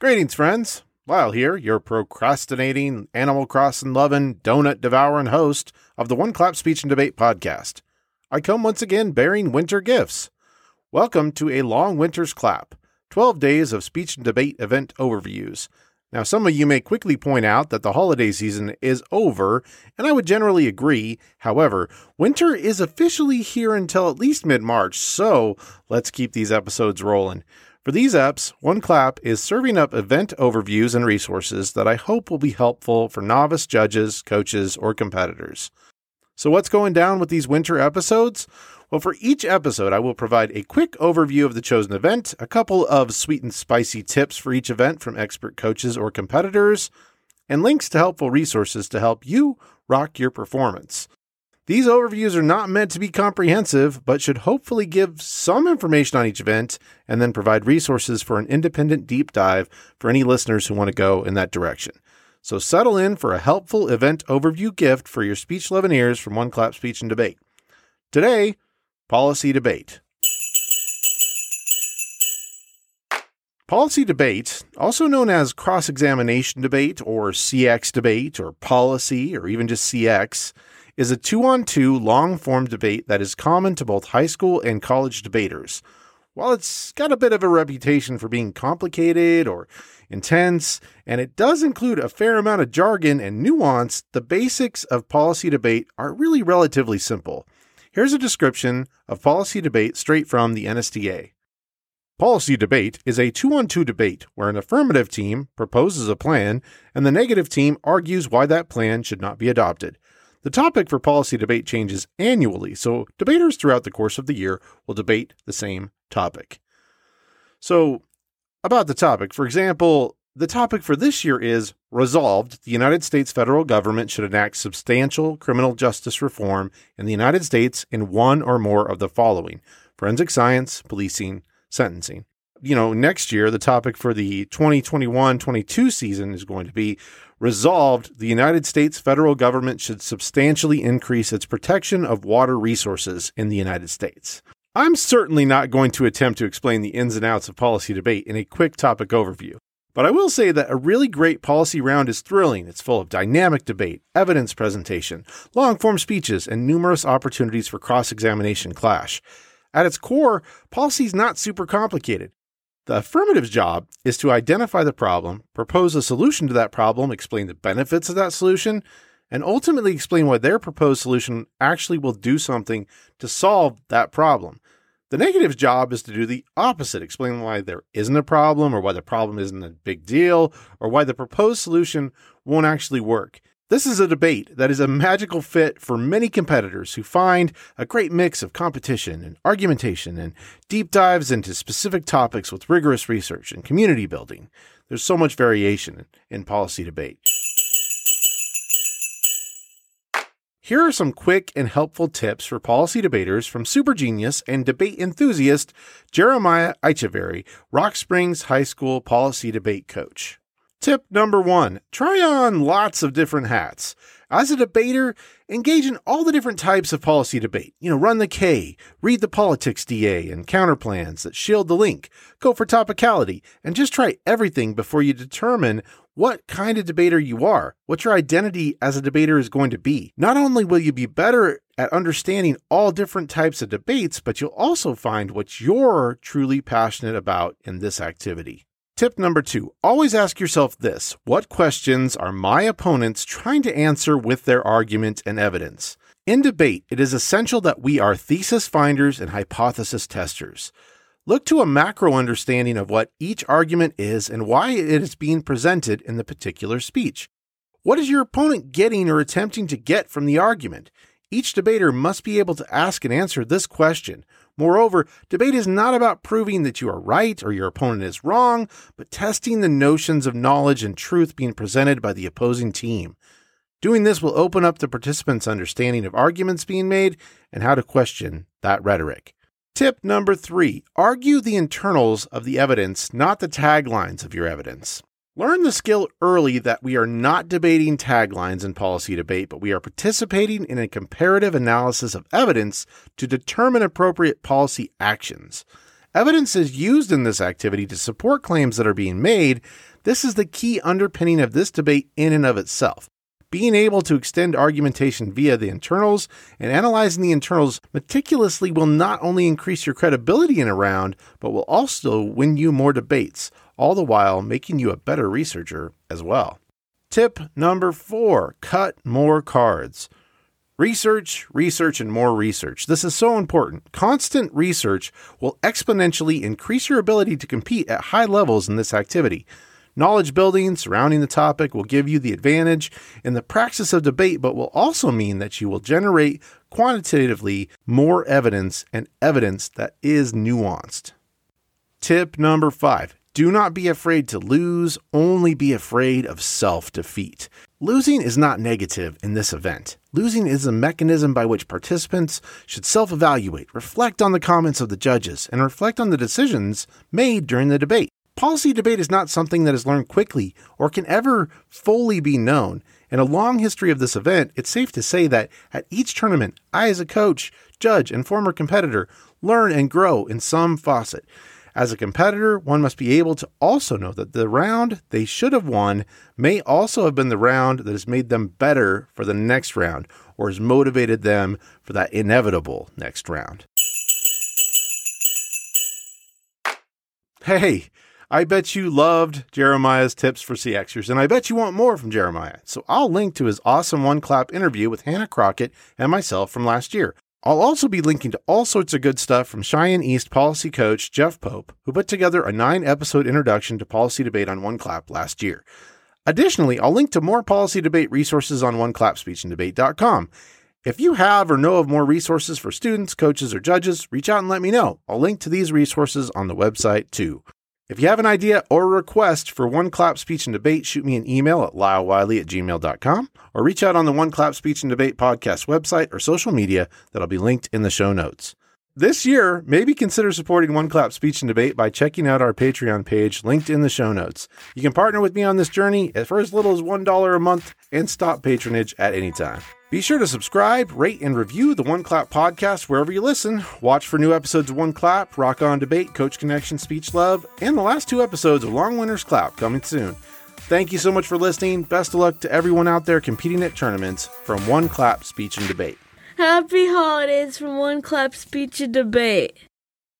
Greetings, friends. Lyle here, your procrastinating, Animal Crossing loving, donut devouring host of the One Clap Speech and Debate podcast. I come once again bearing winter gifts. Welcome to a long winter's clap 12 days of speech and debate event overviews. Now, some of you may quickly point out that the holiday season is over, and I would generally agree. However, winter is officially here until at least mid March, so let's keep these episodes rolling. For these apps, One Clap is serving up event overviews and resources that I hope will be helpful for novice judges, coaches, or competitors. So, what's going down with these winter episodes? Well, for each episode, I will provide a quick overview of the chosen event, a couple of sweet and spicy tips for each event from expert coaches or competitors, and links to helpful resources to help you rock your performance. These overviews are not meant to be comprehensive, but should hopefully give some information on each event and then provide resources for an independent deep dive for any listeners who want to go in that direction. So settle in for a helpful event overview gift for your speech loving ears from One Clap Speech and Debate. Today, policy debate. Policy debate, also known as cross examination debate or CX debate or policy or even just CX, is a two on two long form debate that is common to both high school and college debaters. While it's got a bit of a reputation for being complicated or intense, and it does include a fair amount of jargon and nuance, the basics of policy debate are really relatively simple. Here's a description of policy debate straight from the NSDA. Policy debate is a two on two debate where an affirmative team proposes a plan and the negative team argues why that plan should not be adopted. The topic for policy debate changes annually, so debaters throughout the course of the year will debate the same topic. So, about the topic, for example, the topic for this year is Resolved the United States federal government should enact substantial criminal justice reform in the United States in one or more of the following forensic science, policing, sentencing you know, next year, the topic for the 2021 22 season is going to be resolved. The United States federal government should substantially increase its protection of water resources in the United States. I'm certainly not going to attempt to explain the ins and outs of policy debate in a quick topic overview. But I will say that a really great policy round is thrilling. It's full of dynamic debate, evidence presentation, long form speeches, and numerous opportunities for cross examination clash. At its core, policy is not super complicated. The affirmative's job is to identify the problem, propose a solution to that problem, explain the benefits of that solution, and ultimately explain why their proposed solution actually will do something to solve that problem. The negative's job is to do the opposite, explain why there isn't a problem, or why the problem isn't a big deal, or why the proposed solution won't actually work. This is a debate that is a magical fit for many competitors who find a great mix of competition and argumentation and deep dives into specific topics with rigorous research and community building. There's so much variation in policy debate. Here are some quick and helpful tips for policy debaters from super genius and debate enthusiast Jeremiah Echeverry, Rock Springs High School policy debate coach. Tip number one try on lots of different hats. As a debater, engage in all the different types of policy debate. You know, run the K, read the politics DA and counterplans that shield the link, go for topicality, and just try everything before you determine what kind of debater you are, what your identity as a debater is going to be. Not only will you be better at understanding all different types of debates, but you'll also find what you're truly passionate about in this activity. Tip number two always ask yourself this What questions are my opponents trying to answer with their argument and evidence? In debate, it is essential that we are thesis finders and hypothesis testers. Look to a macro understanding of what each argument is and why it is being presented in the particular speech. What is your opponent getting or attempting to get from the argument? Each debater must be able to ask and answer this question. Moreover, debate is not about proving that you are right or your opponent is wrong, but testing the notions of knowledge and truth being presented by the opposing team. Doing this will open up the participants' understanding of arguments being made and how to question that rhetoric. Tip number three argue the internals of the evidence, not the taglines of your evidence. Learn the skill early that we are not debating taglines in policy debate, but we are participating in a comparative analysis of evidence to determine appropriate policy actions. Evidence is used in this activity to support claims that are being made This is the key underpinning of this debate in and of itself. Being able to extend argumentation via the internals and analyzing the internals meticulously will not only increase your credibility in a round, but will also win you more debates, all the while making you a better researcher as well. Tip number four cut more cards. Research, research, and more research. This is so important. Constant research will exponentially increase your ability to compete at high levels in this activity. Knowledge building surrounding the topic will give you the advantage in the praxis of debate, but will also mean that you will generate quantitatively more evidence and evidence that is nuanced. Tip number five do not be afraid to lose, only be afraid of self defeat. Losing is not negative in this event. Losing is a mechanism by which participants should self evaluate, reflect on the comments of the judges, and reflect on the decisions made during the debate. Policy debate is not something that is learned quickly or can ever fully be known. In a long history of this event, it's safe to say that at each tournament, I, as a coach, judge, and former competitor, learn and grow in some faucet. As a competitor, one must be able to also know that the round they should have won may also have been the round that has made them better for the next round or has motivated them for that inevitable next round. Hey, I bet you loved Jeremiah's tips for CXers, and I bet you want more from Jeremiah. So I'll link to his awesome one clap interview with Hannah Crockett and myself from last year. I'll also be linking to all sorts of good stuff from Cheyenne East policy coach Jeff Pope, who put together a nine episode introduction to policy debate on One Clap last year. Additionally, I'll link to more policy debate resources on oneclapspeechanddebate.com. If you have or know of more resources for students, coaches, or judges, reach out and let me know. I'll link to these resources on the website too. If you have an idea or a request for One Clap Speech and Debate, shoot me an email at lylewiley at gmail.com or reach out on the One Clap Speech and Debate podcast website or social media that'll be linked in the show notes. This year, maybe consider supporting One Clap Speech and Debate by checking out our Patreon page linked in the show notes. You can partner with me on this journey for as little as $1 a month and stop patronage at any time. Be sure to subscribe, rate, and review the One Clap podcast wherever you listen. Watch for new episodes of One Clap, Rock On Debate, Coach Connection, Speech Love, and the last two episodes of Long Winter's Clap coming soon. Thank you so much for listening. Best of luck to everyone out there competing at tournaments from One Clap Speech and Debate. Happy holidays from One Clap Speech and Debate.